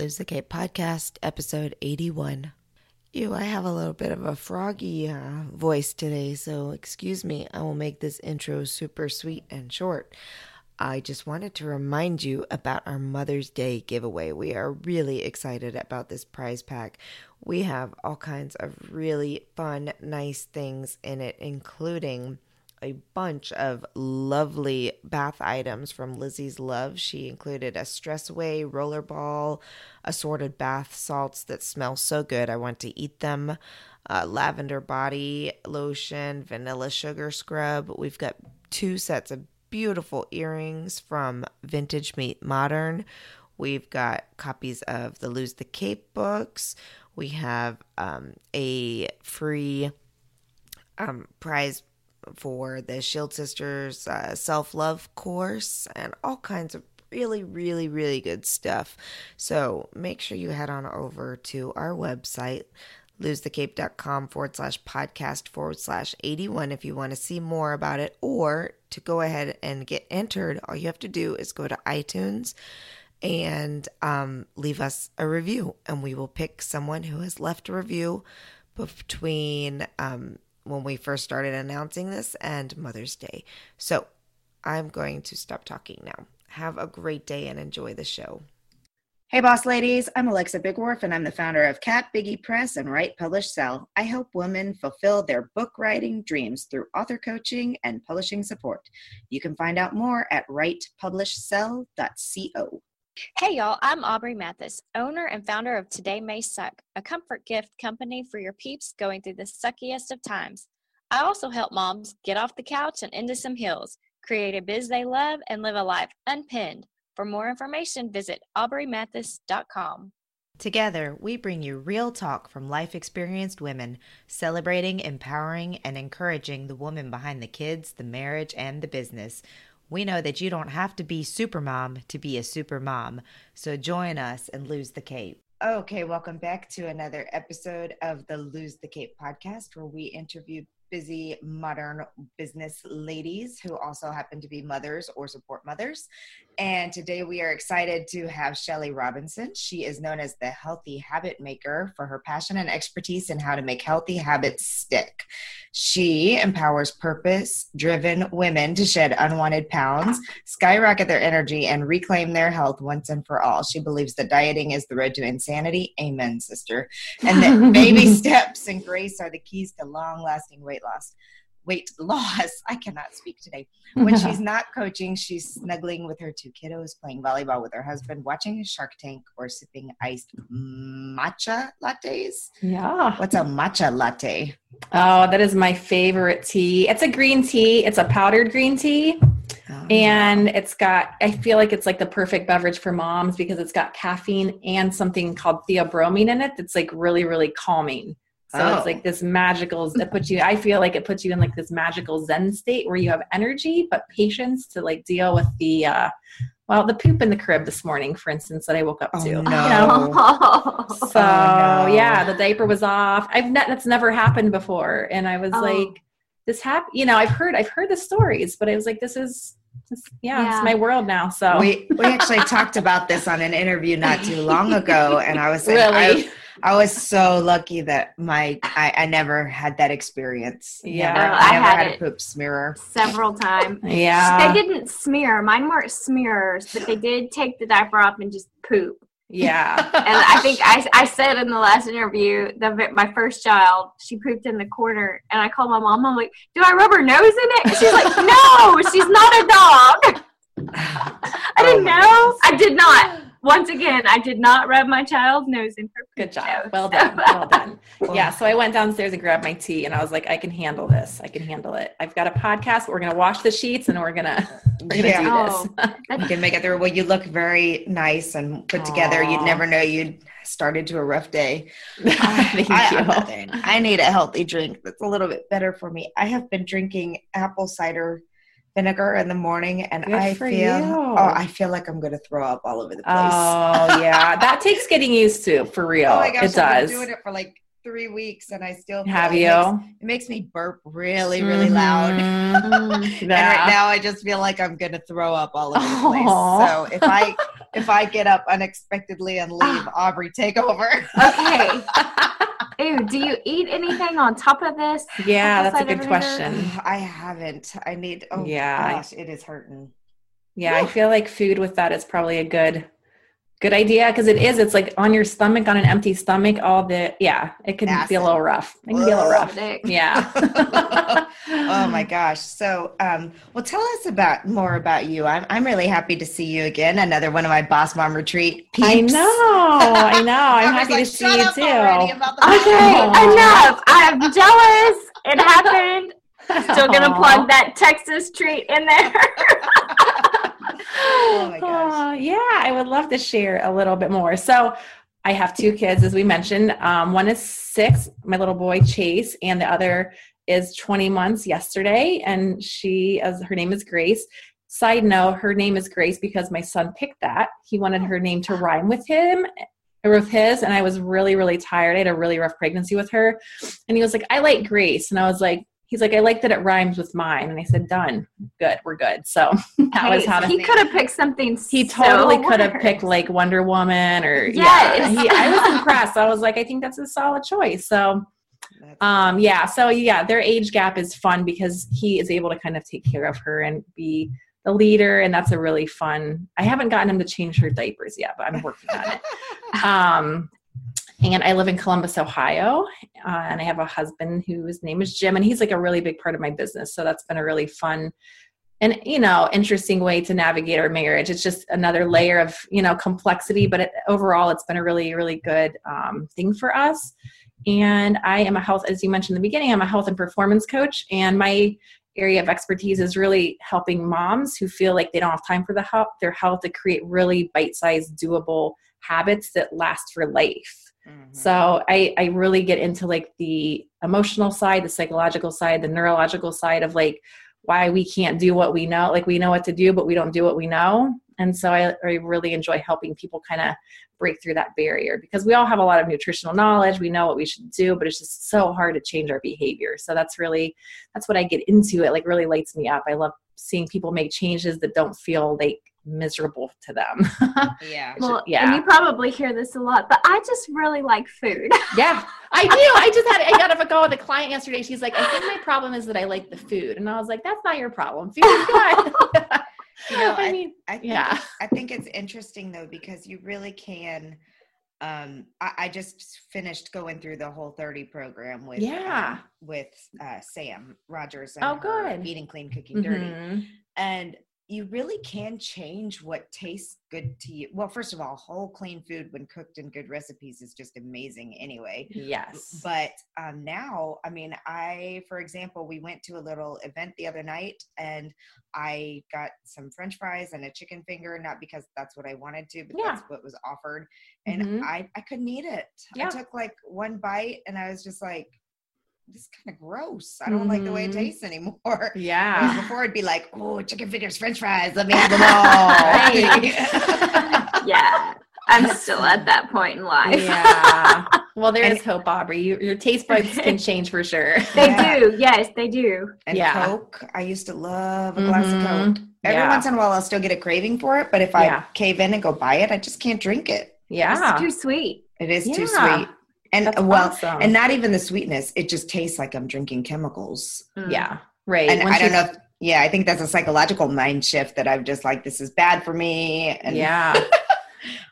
Lose the Cape podcast, episode 81. You, I have a little bit of a froggy uh, voice today, so excuse me. I will make this intro super sweet and short. I just wanted to remind you about our Mother's Day giveaway. We are really excited about this prize pack. We have all kinds of really fun, nice things in it, including a bunch of lovely bath items from Lizzie's Love. She included a stress roller ball, assorted bath salts that smell so good. I want to eat them. Uh, lavender body lotion, vanilla sugar scrub. We've got two sets of beautiful earrings from Vintage Meet Modern. We've got copies of the Lose the Cape books. We have um, a free um, prize for the Shield Sisters uh, self love course and all kinds of really, really, really good stuff. So make sure you head on over to our website, losethecape.com forward slash podcast forward slash 81 if you want to see more about it or to go ahead and get entered. All you have to do is go to iTunes and um, leave us a review, and we will pick someone who has left a review between um, when we first started announcing this and Mother's Day. So I'm going to stop talking now. Have a great day and enjoy the show. Hey, boss ladies. I'm Alexa Bigwarf, and I'm the founder of Kat Biggie Press and Write Publish Sell. I help women fulfill their book writing dreams through author coaching and publishing support. You can find out more at writepublishsell.co. Hey y'all, I'm Aubrey Mathis, owner and founder of Today May Suck, a comfort gift company for your peeps going through the suckiest of times. I also help moms get off the couch and into some hills, create a biz they love, and live a life unpinned. For more information, visit aubreymathis.com. Together, we bring you real talk from life experienced women, celebrating, empowering, and encouraging the woman behind the kids, the marriage, and the business. We know that you don't have to be super mom to be a super mom. So join us and lose the cape. Okay, welcome back to another episode of the Lose the Cape podcast where we interview busy modern business ladies who also happen to be mothers or support mothers. And today we are excited to have Shelly Robinson. She is known as the Healthy Habit Maker for her passion and expertise in how to make healthy habits stick. She empowers purpose driven women to shed unwanted pounds, skyrocket their energy, and reclaim their health once and for all. She believes that dieting is the road to insanity. Amen, sister. And that baby steps and grace are the keys to long lasting weight loss weight loss. I cannot speak today. When she's not coaching, she's snuggling with her two kiddos, playing volleyball with her husband, watching Shark Tank, or sipping iced matcha lattes. Yeah. What's a matcha latte? Oh, that is my favorite tea. It's a green tea, it's a powdered green tea. Oh. And it's got, I feel like it's like the perfect beverage for moms because it's got caffeine and something called theobromine in it that's like really, really calming. So oh. it's like this magical, it puts you, I feel like it puts you in like this magical Zen state where you have energy, but patience to like deal with the, uh, well, the poop in the crib this morning, for instance, that I woke up oh, to. No. You know? so oh, no. yeah, the diaper was off. I've ne- that's never happened before, and I was oh. like, "This happened." You know, I've heard I've heard the stories, but I was like, "This is yeah, yeah, it's my world now. So we we actually talked about this on an interview not too long ago, and I was saying, really. I, I was so lucky that my I, I never had that experience. Yeah, never, I, I never had, had, a poop smearer several times. yeah, they didn't smear. Mine weren't smears, but they did take the diaper off and just poop. Yeah, and I think I, I said in the last interview that my first child she pooped in the corner, and I called my mom. I'm like, "Do I rub her nose in it?" And she's like, "No, she's not a dog." I didn't oh know. I did not once again, I did not rub my child's nose in her. Good job. Well done. Well done. yeah. So I went downstairs and grabbed my tea, and I was like, I can handle this. I can handle it. I've got a podcast. We're gonna wash the sheets, and we're gonna, we're gonna yeah. do this. Oh, you can make it through. Well, you look very nice and put Aww. together. You'd never know you'd started to a rough day. Thank I, you. I need a healthy drink that's a little bit better for me. I have been drinking apple cider vinegar in the morning and Good I feel you. oh I feel like I'm gonna throw up all over the place. Oh yeah. that takes getting used to for real. Oh my gosh, it does. I've been doing it for like three weeks and I still Have it you? Makes, it makes me burp really, really loud. Mhm. And Yeah. right now I just feel like I'm gonna throw up all over the place. So if I if I get up unexpectedly and leave, Aubrey, take over. Okay. Ew, do you eat anything on top of this? yeah, that's a good of question. I haven't. I need oh Yeah. gosh, it is hurting. Yeah, I feel like food with that is probably a good good idea because it is. It's like on your stomach on an empty stomach. All the yeah, it can be a little rough. It can be a little rough. Yeah. oh my gosh. So um well tell us about more about you. I'm I'm really happy to see you again. Another one of my boss mom retreat peeps. I know. I know. I'm happy like, to see you too. Okay, enough. I'm jealous. It happened. Still gonna Aw. plug that Texas treat in there. Oh gosh. Yeah, I would love to share a little bit more. So, I have two kids, as we mentioned. Um, one is six, my little boy Chase, and the other is 20 months yesterday, and she, as her name is Grace. Side note, her name is Grace because my son picked that. He wanted her name to rhyme with him, with his, and I was really, really tired. I had a really rough pregnancy with her, and he was like, "I like Grace," and I was like, "He's like, I like that it rhymes with mine," and I said, "Done, good, we're good." So that was how the he could have picked something. he so totally could have picked like Wonder Woman or yeah. He, I was impressed. I was like, I think that's a solid choice. So um yeah, so yeah, their age gap is fun because he is able to kind of take care of her and be the leader and that's a really fun. I haven't gotten him to change her diapers yet, but I'm working on it. Um and I live in Columbus, Ohio, uh, and I have a husband whose name is Jim, and he's like a really big part of my business. So that's been a really fun and you know interesting way to navigate our marriage. It's just another layer of you know complexity but it, overall it's been a really really good um, thing for us. And i am a health as you mentioned in the beginning i'm a health and performance coach and my area of expertise is really helping moms who feel like they don't have time for the health their health to create really bite-sized doable habits that last for life Mhm. so I, I really get into like the emotional side, the psychological side, the neurological side of like why we can't do what we know. Like we know what to do, but we don't do what we know. And so I, I really enjoy helping people kind of break through that barrier because we all have a lot of nutritional knowledge. We know what we should do, but it's just so hard to change our behavior. So that's really that's what I get into. It like really lights me up. I love seeing people make changes that don't feel like miserable to them. yeah. Well, Yeah. and you probably hear this a lot, but I just really like food. Yeah, I do. I just had I got off a call with a client yesterday. She's like, I think my problem is that I like the food, and I was like, that's not your problem. Food is good. You know, I mean, I think yeah. it's- I think it's interesting though because you really can. Um, I, I just finished going through the whole 30 program with Yeah. um, with uh, Sam Rogers and Oh, her good. Eating Clean, Cooking Dirty, Mhm. and you really can change what tastes good to you. Well, first of all, whole clean food when cooked in good recipes is just amazing anyway. Yes. But um, now, I mean, I, for example, we went to a little event the other night and I got some french fries and a chicken finger, not because that's what I wanted to, but Yeah. that's what was offered. And Mhm. I, I couldn't eat it. Yeah. I took like one bite and I was just like, this is kind of gross. I don't like the way it Mhm. tastes anymore. Whereas yeah. before it'd be like, oh, chicken fingers, french fries, let me have them all. yeah, I'm still at that point in life. yeah. Well, there And- is hope, Aubrey. You, your taste buds can change for sure. They Yeah. do. Yes, they do. and Yeah. Coke. I used to love a glass of Mhm. Coke. Every Yeah. once in a while, I'll still get a craving for it, but if I Yeah. cave in and go buy it, I just can't drink it. Yeah. It's too sweet. It is too sweet. And That's well, awesome. and not even the sweetness. It just tastes like I'm drinking chemicals. Mm. yeah. Right. And Once I don't know. If, yeah, I think that's a psychological mind shift that I'm just like, this is bad for me. And yeah.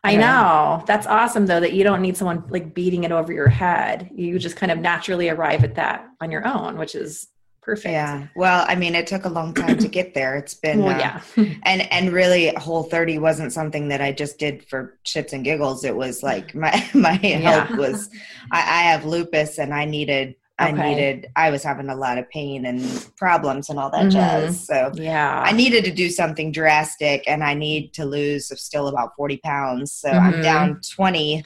I I know. That's awesome though that you don't need someone like beating it over your head. You just kind of naturally arrive at that on your own, which is perfect. yeah. Well, I mean, it took a long time to get there. It's been Well, uh, yeah. and and really whole 30 wasn't something that i just did for shits and giggles it was like my my Yeah. health was I, I have lupus and i needed i Okay. needed i was having a lot of pain and problems and all that Mhm. jazz so Yeah. i needed to do something drastic and i need to lose still about 40 pounds so i'm Mhm. down 20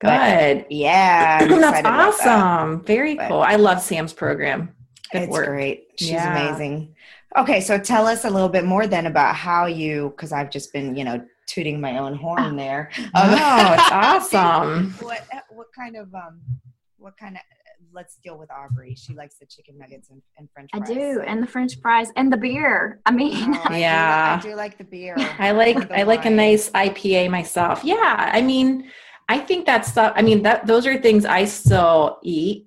but Good. yeah That's about that. awesome. Very But- cool. I love Sam's program. Good it's work. great she's Yeah. amazing okay so tell us a little bit more then about how you because i've just been you know tooting my own horn there Um, Oh, it's awesome. what what kind of um what kind of? Let's deal with Aubrey. She likes the chicken nuggets and, and French I do, and the French fries and the beer. I mean, Oh, I do Yeah. I do like the beer. I like The I like a nice IPA myself. Yeah, I mean, I think that's stuff. I mean, that those are things I still eat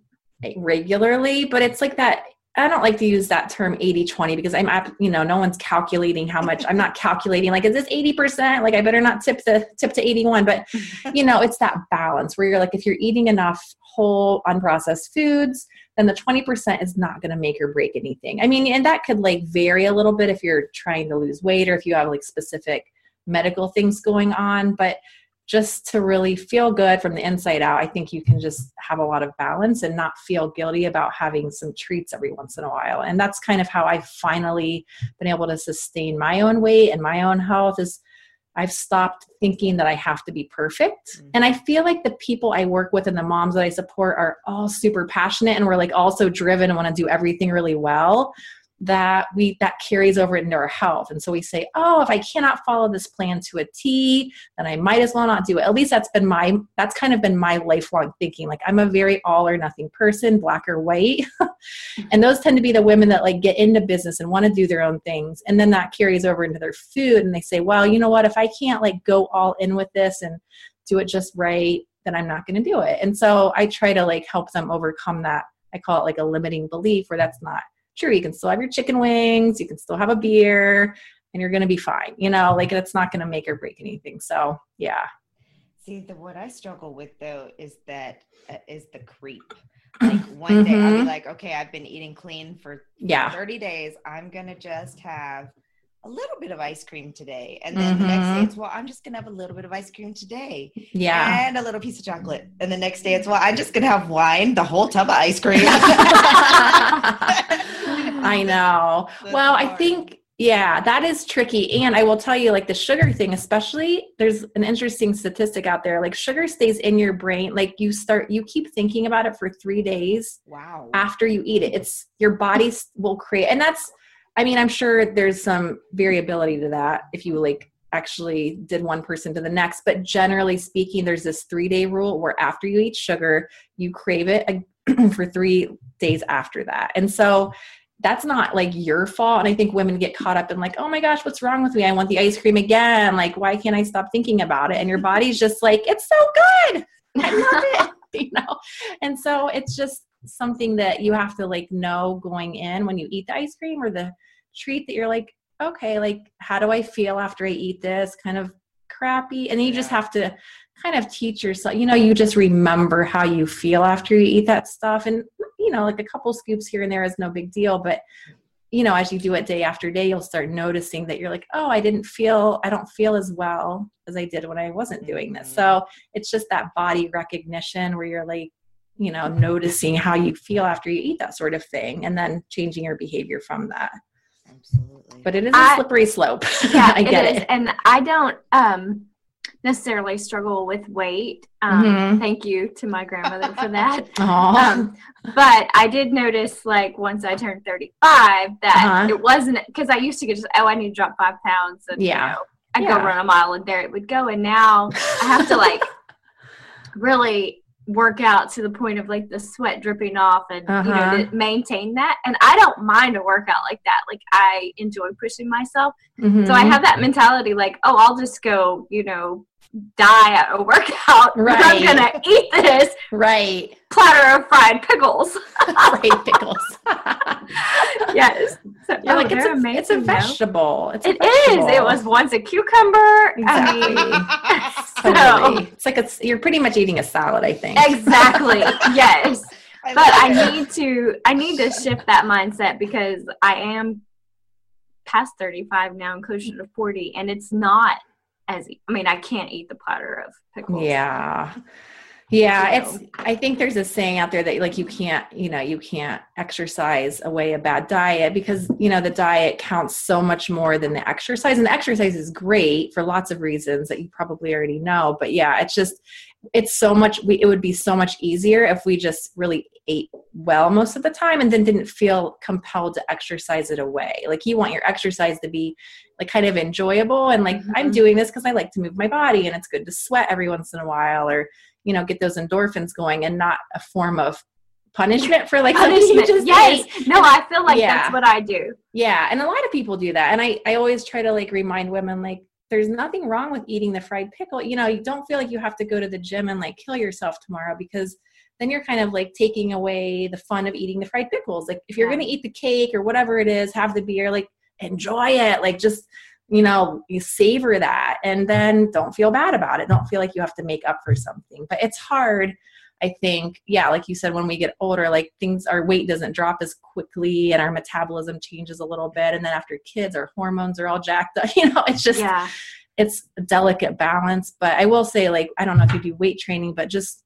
regularly, but it's like that. I don't like to use that term 80 20 because I'm, you know, no one's calculating how much. I'm not calculating like, is this 80%? Like, I better not tip the tip to 81. But, you know, it's that balance where you're like, if you're eating enough whole unprocessed foods, then the 20% is not going to make or break anything. I mean, and that could like vary a little bit if you're trying to lose weight or if you have like specific medical things going on. But just to really feel good from the inside out, I think you can just have a lot of balance and not feel guilty about having some treats every once in a while. And that's kind of how I've finally been able to sustain my own weight and my own health is I've stopped thinking that I have to be perfect. Mhm. And I feel like the people I work with and the moms that I support are all super passionate and we're like also driven and want to do everything really well that we that carries over into our health. And so we say oh if i cannot follow this plan to a t then i might as well not do it. At least that's been my that's kind of been my lifelong thinking. Like i'm a very all or nothing person black or white. And those tend to be the women that like get into business and want to do their own things. And then that carries over into their food. And they say well you know what? If i can't like go all in with this and do it just right then i'm not going to do it. And so i try to like help them overcome that. I call it like a limiting belief where that's not true you can still have your chicken wings you can still have a beer and you're going to be fine you know like that's not going to make or break anything so yeah See, the what I struggle with though is that uh, is the creep. Like one day I'll be Mhm. like, okay, I've been eating clean for yeah 30 days. I'm gonna just have a little bit of ice cream today, and then the next day Mhm. it's well, I'm just gonna have a little bit of ice cream today, yeah and a little piece of chocolate, and the next day it's well, I'm just gonna have wine, the whole tub of ice cream. I know. That's well, I think yeah, that is tricky. And I will tell you, like the sugar thing, especially, there's an interesting statistic out there. Like sugar stays in your brain. Like you start, you keep thinking about it for three days wow. after you eat it. It's your body will create, and that's. I mean, I'm sure there's some variability to that if you like actually did one person to the next. But generally speaking, there's this three day rule where after you eat sugar, you crave it for three days after that. And so that's not like your fault. And I think women get caught up in like, oh my gosh, what's wrong with me? I want the ice cream again. Like, why can't I stop thinking about it? And your mm-hmm. body's just like, it's so good. I love it. you know? And so it's just something that you have to like know going in when you eat the ice cream or the treat that you're like, okay, like how do I feel after I eat this? Kind of crappy. And then you just have to kind of teach yourself, you know, you just remember how you feel after you eat that stuff. And, you know, like a couple scoops here and there is no big deal. But, you know, as you do it day after day, you'll start noticing that you're like, oh, I didn't feel, I don't feel as well as I did when I wasn't doing this. So it's just that body recognition where you're like, you know, noticing how you feel after you eat that sort of thing and then changing your behavior from that. Absolutely. But it is a slippery slope. yeah, I get is. it. And I don't um necessarily struggle with weight. Um, Mhm. Thank you to my grandmother for that. Um, but I did notice, like, once I turned 35, that Uh-huh. it wasn't because I used to get just, oh, I need to drop five pounds. And, Yeah. you know, I'd Yeah. go run a mile and there it would go. And now I have to, like, really work out to the point of like the sweat dripping off and you Uh-huh. know to maintain that and i don't mind a workout like that like i enjoy pushing myself so i have that mentality like oh i'll just go you know die at a workout Right. i'm gonna eat this right, platter of fried pickles fried pickles. yes so, You're oh, like it's a, amazing, it's a vegetable. It's a It is. It vegetable. was once a cucumber. Exactly. I mean, Totally. It's like it's you're pretty much eating a salad, I think. exactly. yes. I but I need to I need to shift that mindset because I am past 35 now and closer to 40 and it's not as I mean I can't eat the platter of pickles. Yeah. Yeah, So- it's I think there's a saying out there that like you can't, you know, you can't exercise away a bad diet because, you know, the diet counts so much more than the exercise and the exercise is great for lots of reasons that you probably already know, but yeah, it's just it's so much we it would be so much easier if we just really ate well most of the time and then didn't feel compelled to exercise it away like you want your exercise to be like kind of enjoyable and like i'm Mhm. doing this because i like to move my body and it's good to sweat every once in a while or you know get those endorphins going and not a form of punishment for like Punishment. just. No, I feel like Yeah. that's what I do. Yeah, and a lot of people do that. And I I always try to like remind women like there's nothing wrong with eating the fried pickle. You know, you don't feel like you have to go to the gym and like kill yourself tomorrow because then you're kind of like taking away the fun of eating the fried pickles. Like if you're Yeah. going to eat the cake or whatever it is, have the beer, like enjoy it. Like just you know, you savor that and then don't feel bad about it. Don't feel like you have to make up for something. But it's hard I think, yeah, like you said, when we get older, like things, our weight doesn't drop as quickly and our metabolism changes a little bit. And then after kids, our hormones are all jacked up. You know, it's just, Yeah. it's a delicate balance. But I will say, like, I don't know if you do weight training, but just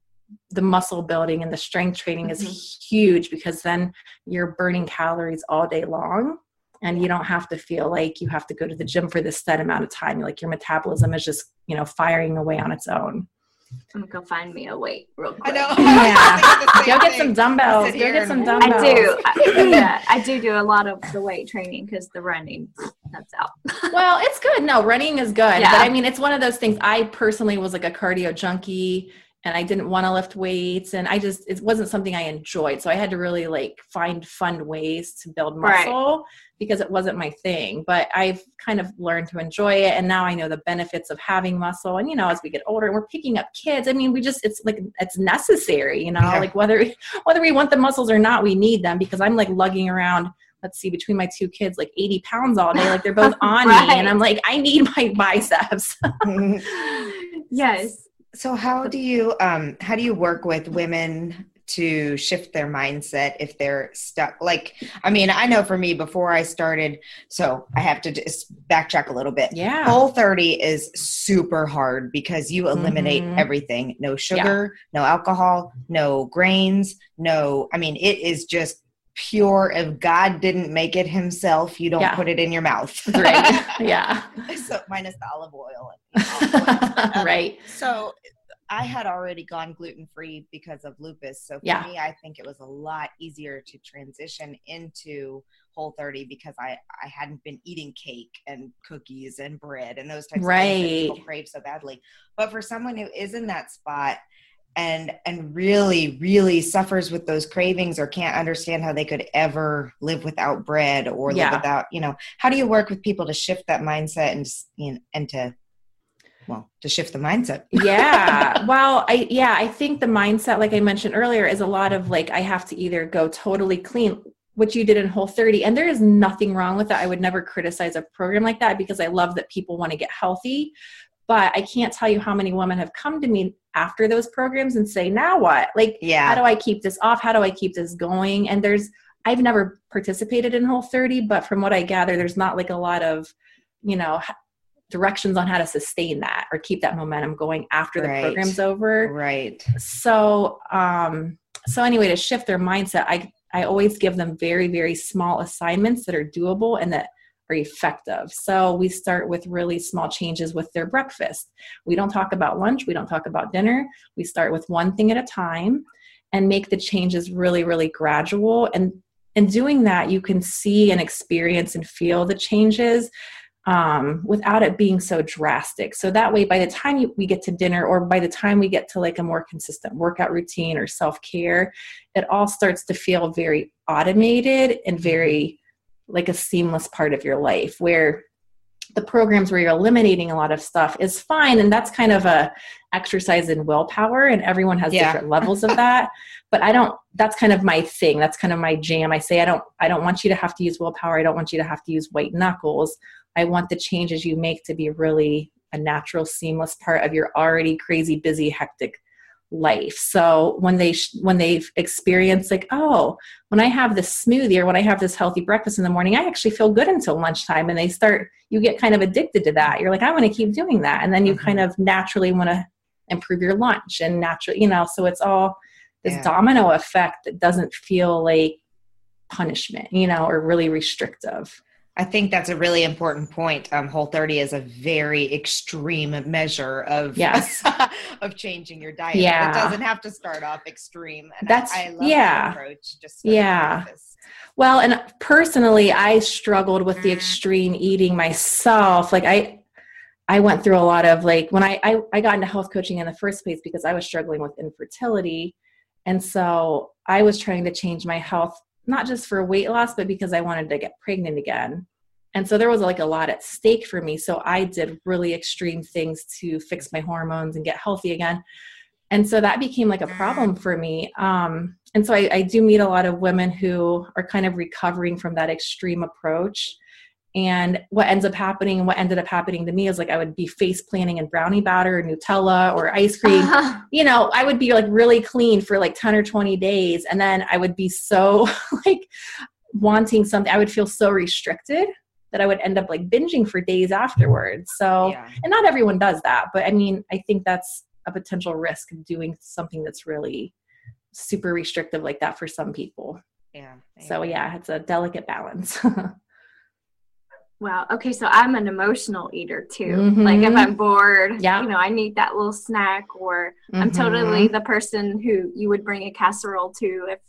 the muscle building and the strength training is mm-hmm. huge because then you're burning calories all day long. And you don't have to feel like you have to go to the gym for this set amount of time. Like your metabolism is just, you know, firing away on its own. I'm gonna go find me a weight real quick. I know. Yeah. Go get some dumbbells. Go get some dumbbells. I do. I, yeah, I do do a lot of the weight training because the running, that's out. Well, it's good. No, running is good. Yeah. But I mean, it's one of those things. I personally was like a cardio junkie and I didn't want to lift weights and I just, it wasn't something I enjoyed. So I had to really like find fun ways to build Right. muscle because it wasn't my thing. But I've kind of learned to enjoy it. And now I know the benefits of having muscle. And, you know, as we get older and we're picking up kids, I mean, we just, it's like, it's necessary, you know, Yeah. like whether, whether we want the muscles or not, we need them because I'm like lugging around let's see, between my two kids, like 80 pounds all day. Like they're both on me. And I'm like, I need my biceps. Yes. So how do you um how do you work with women to shift their mindset if they're stuck like i mean i know for me before i started so i have to just backtrack a little bit yeah. whole 30 is super hard because you eliminate Mhm. everything no sugar no alcohol no grains no i mean it is just pure if god didn't make it himself you don't Yeah. put it in your mouth right. Yeah. so minus the olive oil and olive oil. Um, right. So I had already gone gluten free because of lupus. So for Yeah. me, I think it was a lot easier to transition into Whole 30 because I, I hadn't been eating cake and cookies and bread and those types of things that people Right. crave so badly. But for someone who is in that spot and and really really suffers with those cravings or can't understand how they could ever live without bread or Yeah. live without you know how do you work with people to shift that mindset and you know, and to well to shift the mindset? Yeah. Well i yeah i think the mindset like i mentioned earlier is a lot of like i have to either go totally clean which you did in whole 30 and there is nothing wrong with that. I would never criticize a program like that because i love that people want to get healthy but i can't tell you how many women have come to me after those programs and say now what like yeah how do I keep this off? How do I keep this going? And there's, I've never participated in Whole 30, but from what I gather, there's not like a lot of, you know, directions on how to sustain that or keep that momentum going after the Right. program's over. right So, um, so anyway, to shift their mindset, I, I always give them very, very small assignments that are doable and that effective. So we start with really small changes with their breakfast. We don't talk about lunch, we don't talk about dinner. We start with one thing at a time and make the changes really, really gradual. And in doing that, you can see and experience and feel the changes um, without it being so drastic. So that way, by the time you, we get to dinner or by the time we get to like a more consistent workout routine or self care, it all starts to feel very automated and very like a seamless part of your life where the programs where you're eliminating a lot of stuff is fine. And that's kind of a exercise in willpower and everyone has Yeah. different levels of that. But i don't that's kind of my thing. That's kind of my jam. I say i don't i don't want you to have to use willpower. I don't want you to have to use white knuckles. I want the changes you make to be really a natural seamless part of your already crazy busy hectic life so when they sh- when they've experienced like oh when i have this smoothie or when i have this healthy breakfast in the morning i actually feel good until lunchtime and they start you get kind of addicted to that you're like i want to keep doing that and then you Mhm. kind of naturally want to improve your lunch and naturally you know so it's all this Yeah. domino effect that doesn't feel like punishment you know or really restrictive I think that's a really important point. Um, Whole 30 is a very extreme measure of Yes. of changing your diet. Yeah. It doesn't have to start off extreme. And That's- I, I love yeah. that approach. Just Yeah. Well, and personally, I struggled with the extreme eating myself. Like I, I went through a lot of like when I, I I got into health coaching in the first place because I was struggling with infertility, and so I was trying to change my health not just for weight loss, but because I wanted to get pregnant again. And so there was like a lot at stake for me. So I did really extreme things to fix my hormones and get healthy again. And so that became like a problem for me. Um, and so I, I do meet a lot of women who are kind of recovering from that extreme approach. And what ends up happening, and what ended up happening to me is like I would be face planting in brownie batter or Nutella or ice cream. You know, I would be like really clean for like 10 or 20 days. And then I would be so like wanting something, I would feel so restricted that I would end up like binging for days afterwards. So, Yeah. and not everyone does that, but I mean, I think that's a potential risk of doing something that's really super restrictive like that for some people. Yeah. So yeah, it's a delicate balance. Wow. Okay, so I'm an emotional eater too. Like if Mhm. I'm bored, Yeah. you know, I need that little snack, or I'm totally Mhm. the person who you would bring a casserole to if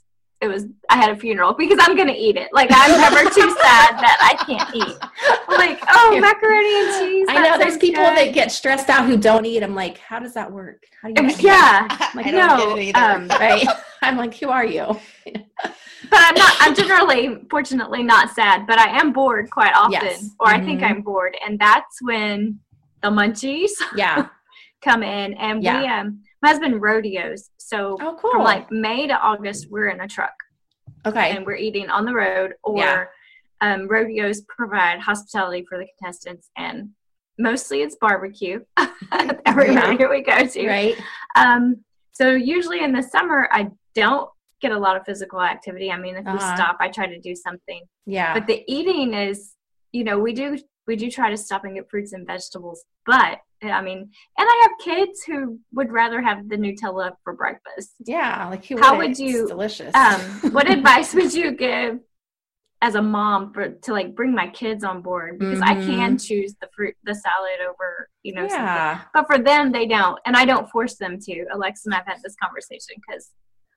it was I had a funeral because I'm gonna eat it. Like I'm never too sad that I can't eat. I'm like, oh, macaroni and cheese. I know there's people good. that get stressed out who don't eat. I'm like, how does that work? How do you yeah. Like, I don't no, get it either. um, right? I'm like, who are you? But I'm not. I'm generally, fortunately, not sad. But I am bored quite often, Yes. or I think Mhm. I'm bored, and that's when the munchies Yeah. come in. And we, um, my husband rodeos, so Oh, cool. from like May to August, we're in a truck okay. and we're eating on the road. Or Yeah. um, rodeos provide hospitality for the contestants, and mostly it's barbecue. Every Yeah. we go to, Right. um, so usually in the summer, I don't get a lot of physical activity. I mean, if we Uh-huh. stop, I try to do something. Yeah. But the eating is, you know, we do we do try to stop and get fruits and vegetables. But I mean, and I have kids who would rather have the Nutella for breakfast. yeah. Like who How would you- It's delicious. Um, what advice would you give as a mom for to like bring my kids on board? Because I can choose the fruit, the salad over, you know, something Mm-hmm. but for them they don't and i don't force them to alexa and i've had this conversation because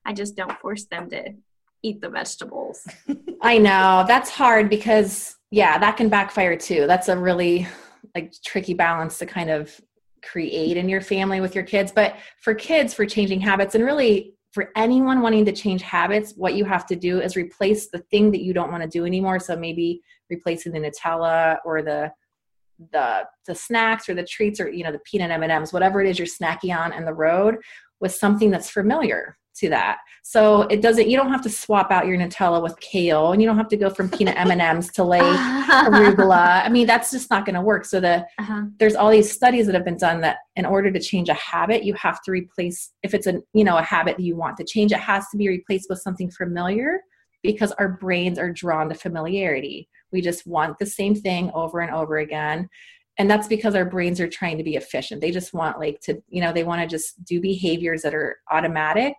i just don't force them to eat the vegetables I know that's hard because yeah, that can backfire too. That's a really like tricky balance to kind of create in your family with your kids. But for kids, for changing habits, and really for anyone wanting to change habits, what you have to do is replace the thing that you don't want to do anymore. So maybe replacing the Nutella or the the the snacks or the treats or you know the peanut M&Ms whatever it is you're snacking on in the road with something that's familiar to that. So it doesn't you don't have to swap out your Nutella with kale and you don't have to go from peanut M&Ms to like arugula. I mean that's just not going to work. So the Uh-huh. there's all these studies that have been done that in order to change a habit you have to replace if it's a you know a habit that you want to change it has to be replaced with something familiar because our brains are drawn to familiarity. We just want the same thing over and over again and that's because our brains are trying to be efficient. They just want like to you know they want to just do behaviors that are automatic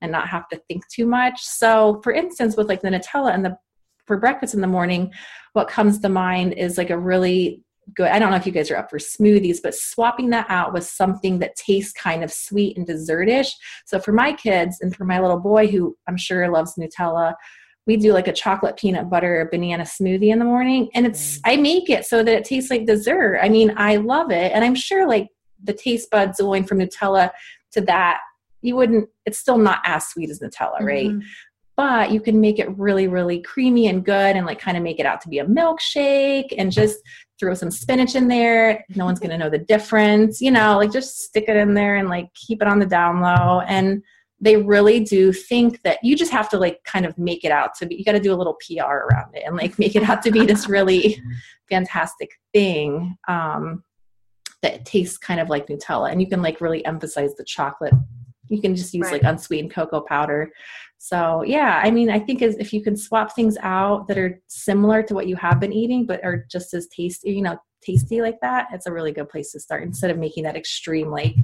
and not have to think too much. So for instance with like the nutella and the for breakfast in the morning what comes to mind is like a really good i don't know if you guys are up for smoothies but swapping that out with something that tastes kind of sweet and dessertish. So for my kids and for my little boy who i'm sure loves nutella we do like a chocolate peanut butter banana smoothie in the morning and it's mm. i make it so that it tastes like dessert. I mean i love it and i'm sure like the taste buds going from nutella to that you wouldn't it's still not as sweet as nutella right? Mhm. but you can make it really really creamy and good and like kind of make it out to be a milkshake and just throw some spinach in there. No one's going to know the difference you know like just stick it in there and like keep it on the down low. And they really do think that you just have to like kind of make it out to be you got to do a little pr around it and like make it out to be this really fantastic thing um that tastes kind of like nutella. And you can like really emphasize the chocolate you can just use Right. like unsweetened cocoa powder so yeah i mean i think if you can swap things out that are similar to what you have been eating but are just as tasty you know tasty like that, it's a really good place to start instead of making that extreme like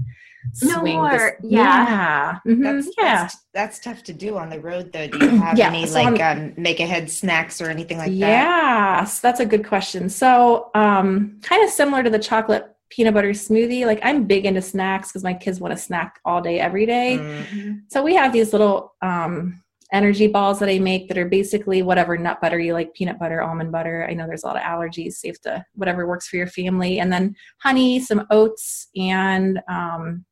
No swing. more, this- yeah. yeah, Mhm, That's, yeah. that's that's tough to do on the road though. Do you have Yeah, any so like um, make ahead snacks or anything like that? Yes, that's a good question. So, um, kind of similar to the chocolate peanut butter smoothie. Like, I'm big into snacks because my kids want to snack all day, every day. Mm, So we have these little um, energy balls that I make that are basically whatever nut butter you like, peanut butter, almond butter. I know there's a lot of allergies, safe to whatever works for your family. And then honey, some oats, and um,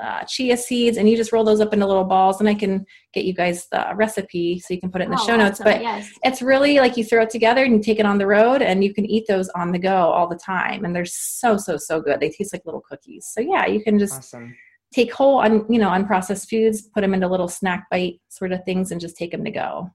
uh, chia seeds. And you just roll those up into little balls. And I can get you guys the recipe so you can put it in the Oh, show notes. awesome. But yes. it's really like you throw it together and you take it on the road and you can eat those on the go all the time. And they're so, so, so good. They taste like little cookies. So yeah, you can just Awesome. take whole on you know unprocessed foods put them into little snack bite sort of things and just take them to go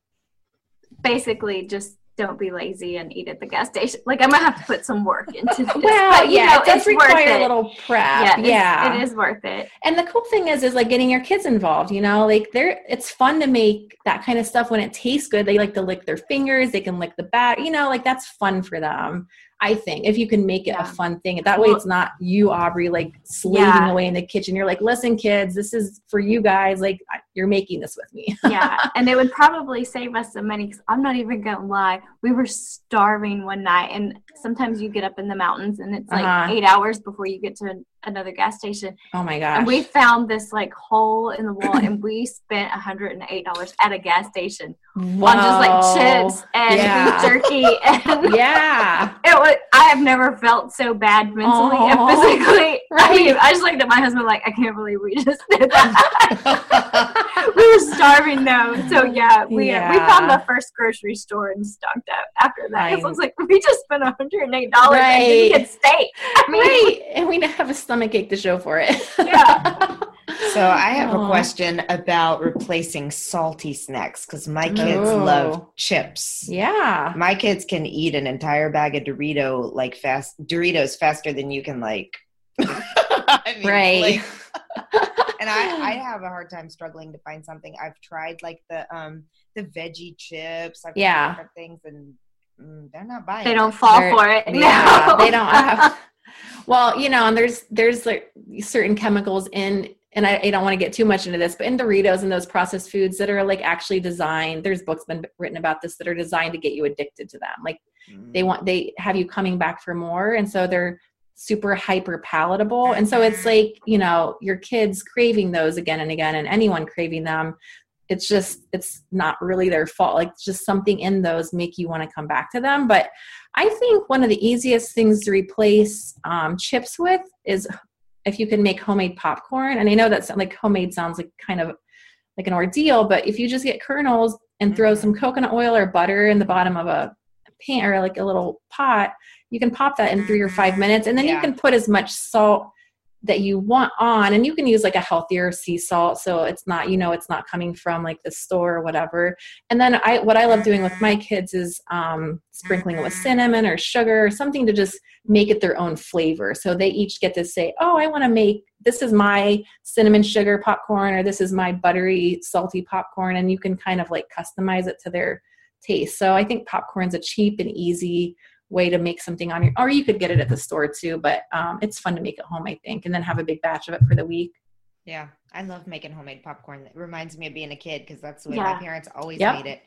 basically just don't be lazy and eat at the gas station. Like I'm gonna have to put some work into this. well but, yeah know, it does require a little prep yeah, yeah, it's- worth it. and the cool thing is is like getting your kids involved you know like they're it's fun to make that kind of stuff when it tastes good they like to lick their fingers they can lick the bat you know like that's fun for them i think if you can make it Yeah. a fun thing that way it's not you aubrey like slaving Yeah. away in the kitchen you're like listen kids this is for you guys like I- you're making this with me yeah, and it would probably save us some money. Cause I'm not even gonna lie, we were starving one night, and sometimes you get up in the mountains, and it's like Uh-huh. eight hours before you get to an- another gas station. oh my gosh And we found this like hole in the wall, and we spent $108 at a gas station on just like Whoa. chips and Yeah. jerky, and yeah it was. I have never felt so bad mentally Aw. and physically. I mean, Right. I just looked at my husband like, I can't believe we just did that. we were starving though, so yeah, we we found the first grocery store and stocked up after that. It was like we just spent one hundred and eight dollars and Right. didn't get steak. I mean, right and we now have a stomach ache to show for it Yeah. So I have a question about replacing salty snacks because my kids Oh. love chips. yeah My kids can eat an entire bag of Dorito like fast Doritos faster than you can like. I mean, right like- and I, I have a hard time struggling to find something. I've tried like the um the veggie chips. I've tried Yeah. different things and mm, they're not buying. they don't fall They're- for it. yeah no. they don't have well you know and there's there's like certain chemicals in and I, I don't want to get too much into this but in doritos and those processed foods that are like actually designed there's books been written about this that are designed to get you addicted to them like Mm. they want they have you coming back for more and so they're super hyper palatable and so Mm-hmm. it's like you know your kids craving those again and again and anyone craving them it's just it's not really their fault like just something in those make you want to come back to them but i think one of the easiest things to replace um, chips with is if you can make homemade popcorn and i know that's like homemade sounds like kind of like an ordeal but if you just get kernels and throw Mhm. some coconut oil or butter in the bottom of a pan or like a little pot you can pop that in three or five mm-hmm. minutes and then you can put as much salt that you want on and you can use like a healthier sea salt so it's not you know it's not coming from like the store or whatever. And then i what i love doing with my mm-hmm. kids is um, sprinkling it with mm-hmm. cinnamon or sugar or something to just make it their own flavor. So they each get to say oh i want to make this is my cinnamon sugar popcorn or this is my buttery salty popcorn and you can kind of like customize it to their taste so i think popcorn's a cheap and easy way to make something on your or you could get it at the store too but um, it's fun to make at home i think and then have a big batch of it for the week Yeah, I love making homemade popcorn. It reminds me of being a kid because that's the way Yeah. my parents always Yep. made it.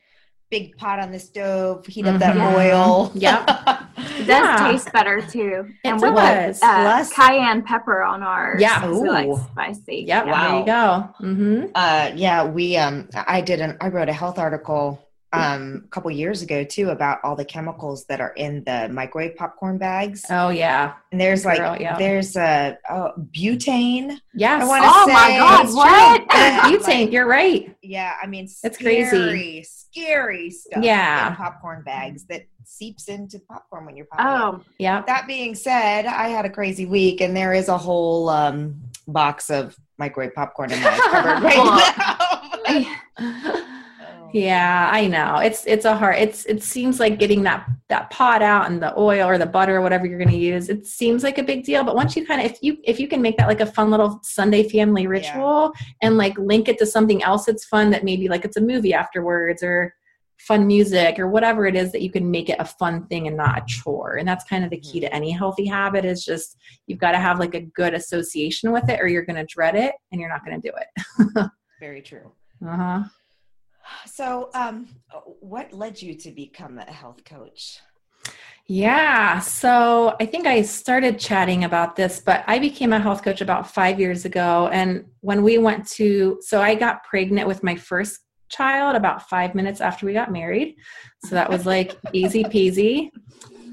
Big pot on the stove, heat up that Mhm. oil. Yep. It does Yeah. taste better too. It and we does. put uh, Plus- cayenne pepper on ours. Yeah. 'cause we like spicy. yep Yeah. there you go mm-hmm. Uh, yeah, we um, I did an I wrote a health article um a couple years ago too about all the chemicals that are in the microwave popcorn bags. oh yeah and there's like girl, yeah. there's a uh, butane. yes Oh my God, it's what? butane like- you're right Yeah, I mean, It's crazy. scary stuff. Yeah. in popcorn bags that seeps into popcorn when you're popping. Oh, yeah That being said, I had a crazy week, and there is a whole um, box of microwave popcorn in my cupboard right now. yeah i know. It's it's a hard it's it seems like getting that that pot out and the oil or the butter or whatever you're going to use it seems like a big deal. But once you kind of if you if you can make that like a fun little sunday family ritual and like link it to something else that's fun that maybe like it's a movie afterwards or fun music or whatever it is that you can make it a fun thing and not a chore. And that's kind of the key to any healthy habit is just you've got to have like a good association with it or you're going to dread it and you're not going to do it. Very true. uh-huh So, um, what led you to become a health coach? Yeah. So I think I started chatting about this, but I became a health coach about five years ago. And when we went to, so I got pregnant with my first child about five minutes after we got married. So that was like easy peasy.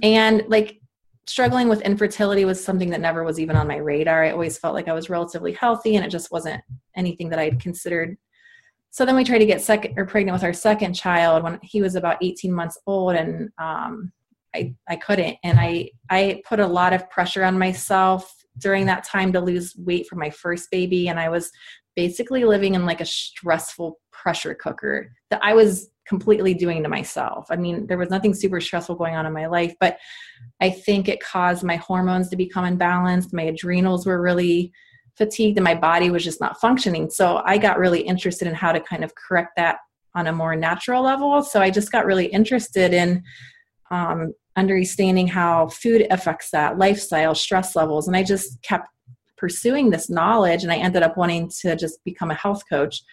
And like struggling with infertility was something that never was even on my radar. I always felt like I was relatively healthy and it just wasn't anything that I'd considered. So then we tried to get second or pregnant with our second child when he was about 18 months old and um, I, I couldn't. And I, I put a lot of pressure on myself during that time to lose weight for my first baby. And I was basically living in like a stressful pressure cooker that I was completely doing to myself. I mean, there was nothing super stressful going on in my life, but I think it caused my hormones to become imbalanced. My adrenals were really fatigued and my body was just not functioning. So I got really interested in how to kind of correct that on a more natural level. So I just got really interested in um, understanding how food affects that lifestyle, stress levels. And I just kept pursuing this knowledge and I ended up wanting to just become a health coach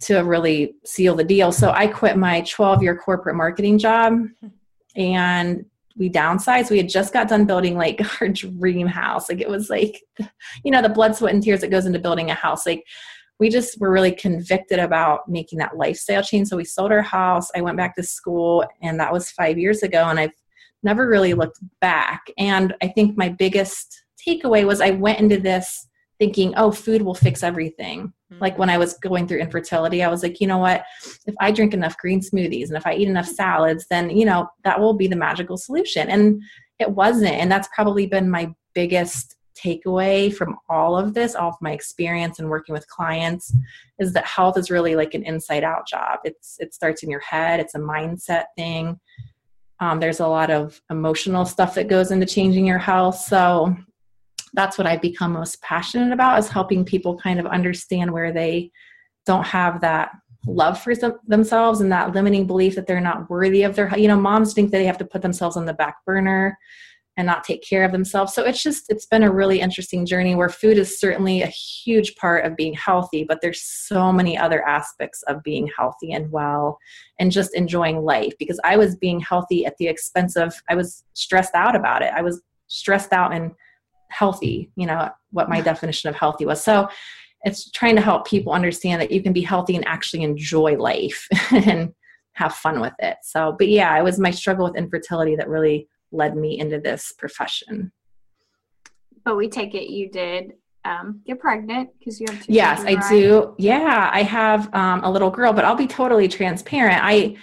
to really seal the deal. So I quit my 12 year corporate marketing job and we downsized. We had just got done building like our dream house. Like it was like, you know, the blood, sweat, and tears that goes into building a house. Like we just were really convicted about making that lifestyle change. So we sold our house. I went back to school, and that was five years ago. And I've never really looked back. And I think my biggest takeaway was I went into this thinking, oh, food will fix everything. Like when I was going through infertility, I was like, you know what? If I drink enough green smoothies and if I eat enough salads, then, you know, that will be the magical solution. And it wasn't. And that's probably been my biggest takeaway from all of this, all of my experience and working with clients, is that health is really like an inside out job. It's it starts in your head. It's a mindset thing. Um, there's a lot of emotional stuff that goes into changing your health. So that's what I've become most passionate about is helping people kind of understand where they don't have that love for them, themselves and that limiting belief that they're not worthy of their you know moms think that they have to put themselves on the back burner and not take care of themselves. So it's just, it's been a really interesting journey where food is certainly a huge part of being healthy, but there's so many other aspects of being healthy and well and just enjoying life because I was being healthy at the expense of, I was stressed out about it. I was stressed out and healthy, you know, what my definition of healthy was. So it's trying to help people understand that you can be healthy and actually enjoy life and have fun with it. So, but yeah, it was my struggle with infertility that really led me into this profession. But we take it you did um, get pregnant because you have two. Yes, I right? do. Yeah, I have um, a little girl, but I'll be totally transparent. I,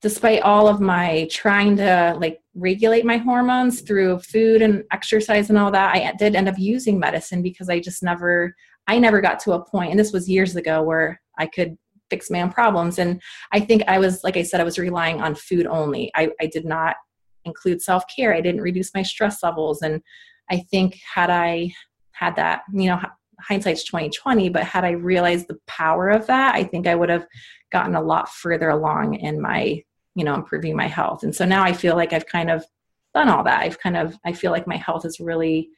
despite all of my trying to like regulate my hormones through food and exercise and all that, I did end up using medicine because I just never, I never got to a point, and this was years ago, where I could fix my own problems. And I think I was, like I said, I was relying on food only. I, I did not include self care. I didn't reduce my stress levels. And I think had I had that, you know, hindsight's 2020, but had I realized the power of that, I think I would have gotten a lot further along in my, you know, improving my health. And so now I feel like I've kind of done all that. I've kind of, I feel like my health is really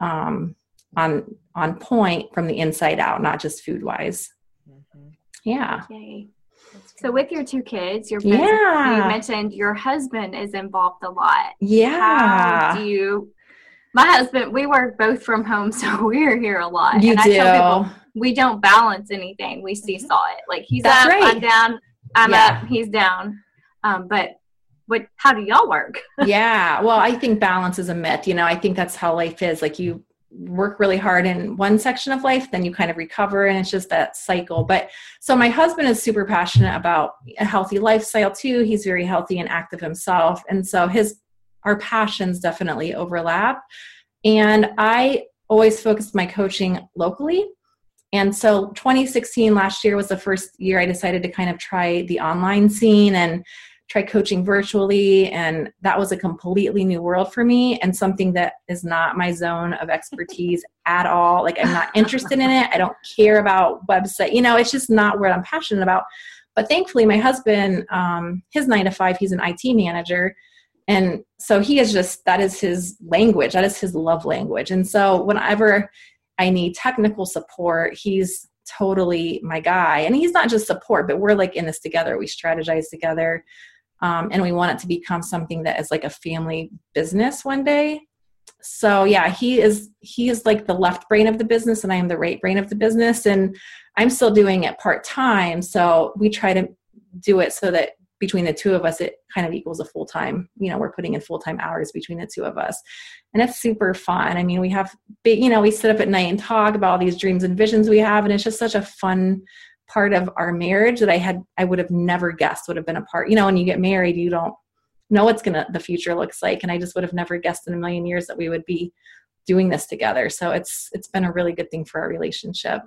um, on on point from the inside out, not just food wise. Mm-hmm. Yeah. Yay. So with your two kids, your yeah. you mentioned your husband is involved a lot. Yeah. How do you my husband, we work both from home, so we're here a lot. You and do. I tell people we don't balance anything. We seesaw it. Like he's That's up, right. I'm down, I'm yeah. up, he's down. Um, but what how do y'all work? yeah. Well, I think balance is a myth. You know, I think that's how life is. Like you work really hard in one section of life, then you kind of recover, and it's just that cycle. But so my husband is super passionate about a healthy lifestyle too. He's very healthy and active himself, and so his our passions definitely overlap. And I always focused my coaching locally. And so 2016 last year was the first year I decided to kind of try the online scene and try coaching virtually and that was a completely new world for me and something that is not my zone of expertise at all like i'm not interested in it i don't care about website you know it's just not what i'm passionate about But thankfully, my husband, um, his nine to five, he's an IT manager. And so he is just, that is his language, that is his love language. And so whenever I need technical support, he's totally my guy. And he's not just support, but we're like in this together. We strategize together. Um, and we want it to become something that is like a family business one day. So yeah, he is he is like the left brain of the business and I am the right brain of the business and I'm still doing it part time. So we try to do it so that between the two of us it kind of equals a full time you know we're putting in full time hours between the two of us and it's super fun i mean we have big you know we sit up at night and talk about all these dreams and visions we have and it's just such a fun part of our marriage that i had i would have never guessed would have been a part you know when you get married you don't know what's gonna the future looks like and i just would have never guessed in a million years that we would be doing this together. So it's it's been a really good thing for our relationship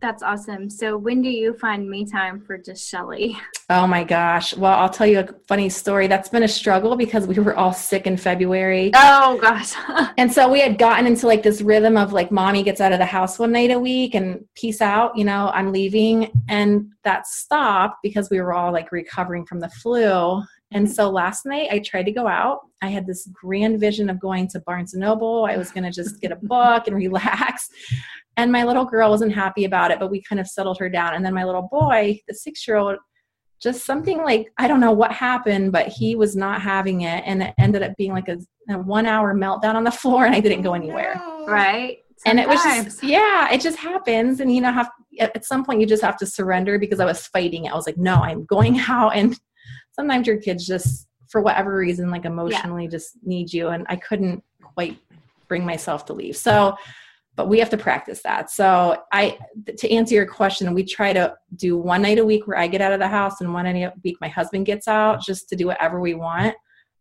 That's awesome. So when do you find me time for just Shelly? Oh my gosh. Well, I'll tell you a funny story. That's been a struggle because we were all sick in February. Oh gosh. And so we had gotten into like this rhythm of like mommy gets out of the house one night a week and peace out, you know, I'm leaving. And that stopped because we were all like recovering from the flu. And so last night I tried to go out. I had this grand vision of going to Barnes and Noble. I was going to just get a book and relax. And my little girl wasn't happy about it, but we kind of settled her down. And then my little boy, the six year old, just something like I don't know what happened, but he was not having it, and it ended up being like a, a one hour meltdown on the floor, and I didn't go anywhere. right? And it was just yeah, it just happens, and you know, have at at some point you just have to surrender because I was fighting it. I was like, no, I'm going out, and sometimes your kids just for whatever reason like emotionally just need you, and I couldn't quite bring myself to leave. So but we have to practice that. So I to answer your question, we try to do one night a week where I get out of the house and one night a week my husband gets out just to do whatever we want.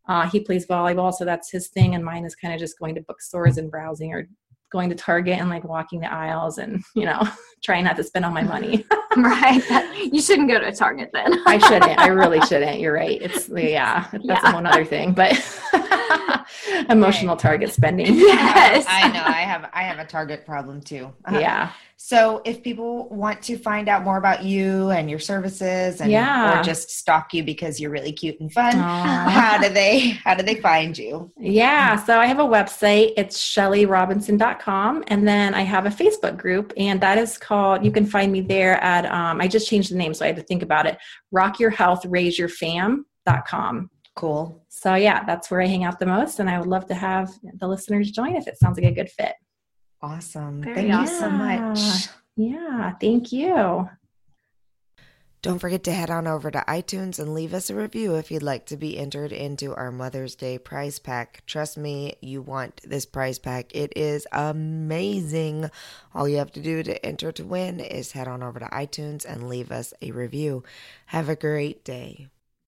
Uh, he plays volleyball, so that's his thing, and mine is kind of just going to bookstores and browsing or going to Target and like walking the aisles and you know trying not to spend all my money. right. That- you shouldn't go to Target then. I shouldn't. I really shouldn't. You're right. It's yeah, that's Yeah. a whole other thing. But emotional target spending. yes. I know. I have I have a target problem too. Uh, Yeah. So if people want to find out more about you and your services and Yeah. or just stalk you because you're really cute and fun, Aw. how do they how do they find you? Yeah, so I have a website. It's shellyrobinson.com. And then I have a Facebook group, and that is called, you can find me there at, um, I just changed the name, so I had to think about it Rock Your Health, Raise Your Fam.com. Cool. So, yeah, that's where I hang out the most. And I would love to have the listeners join if it sounds like a good fit. Awesome. Very Thank you so much. Yeah, thank you. Don't forget to head on over to iTunes and leave us a review if you'd like to be entered into our Mother's Day prize pack. Trust me, you want this prize pack. It is amazing. All you have to do to enter to win is head on over to iTunes and leave us a review. Have a great day.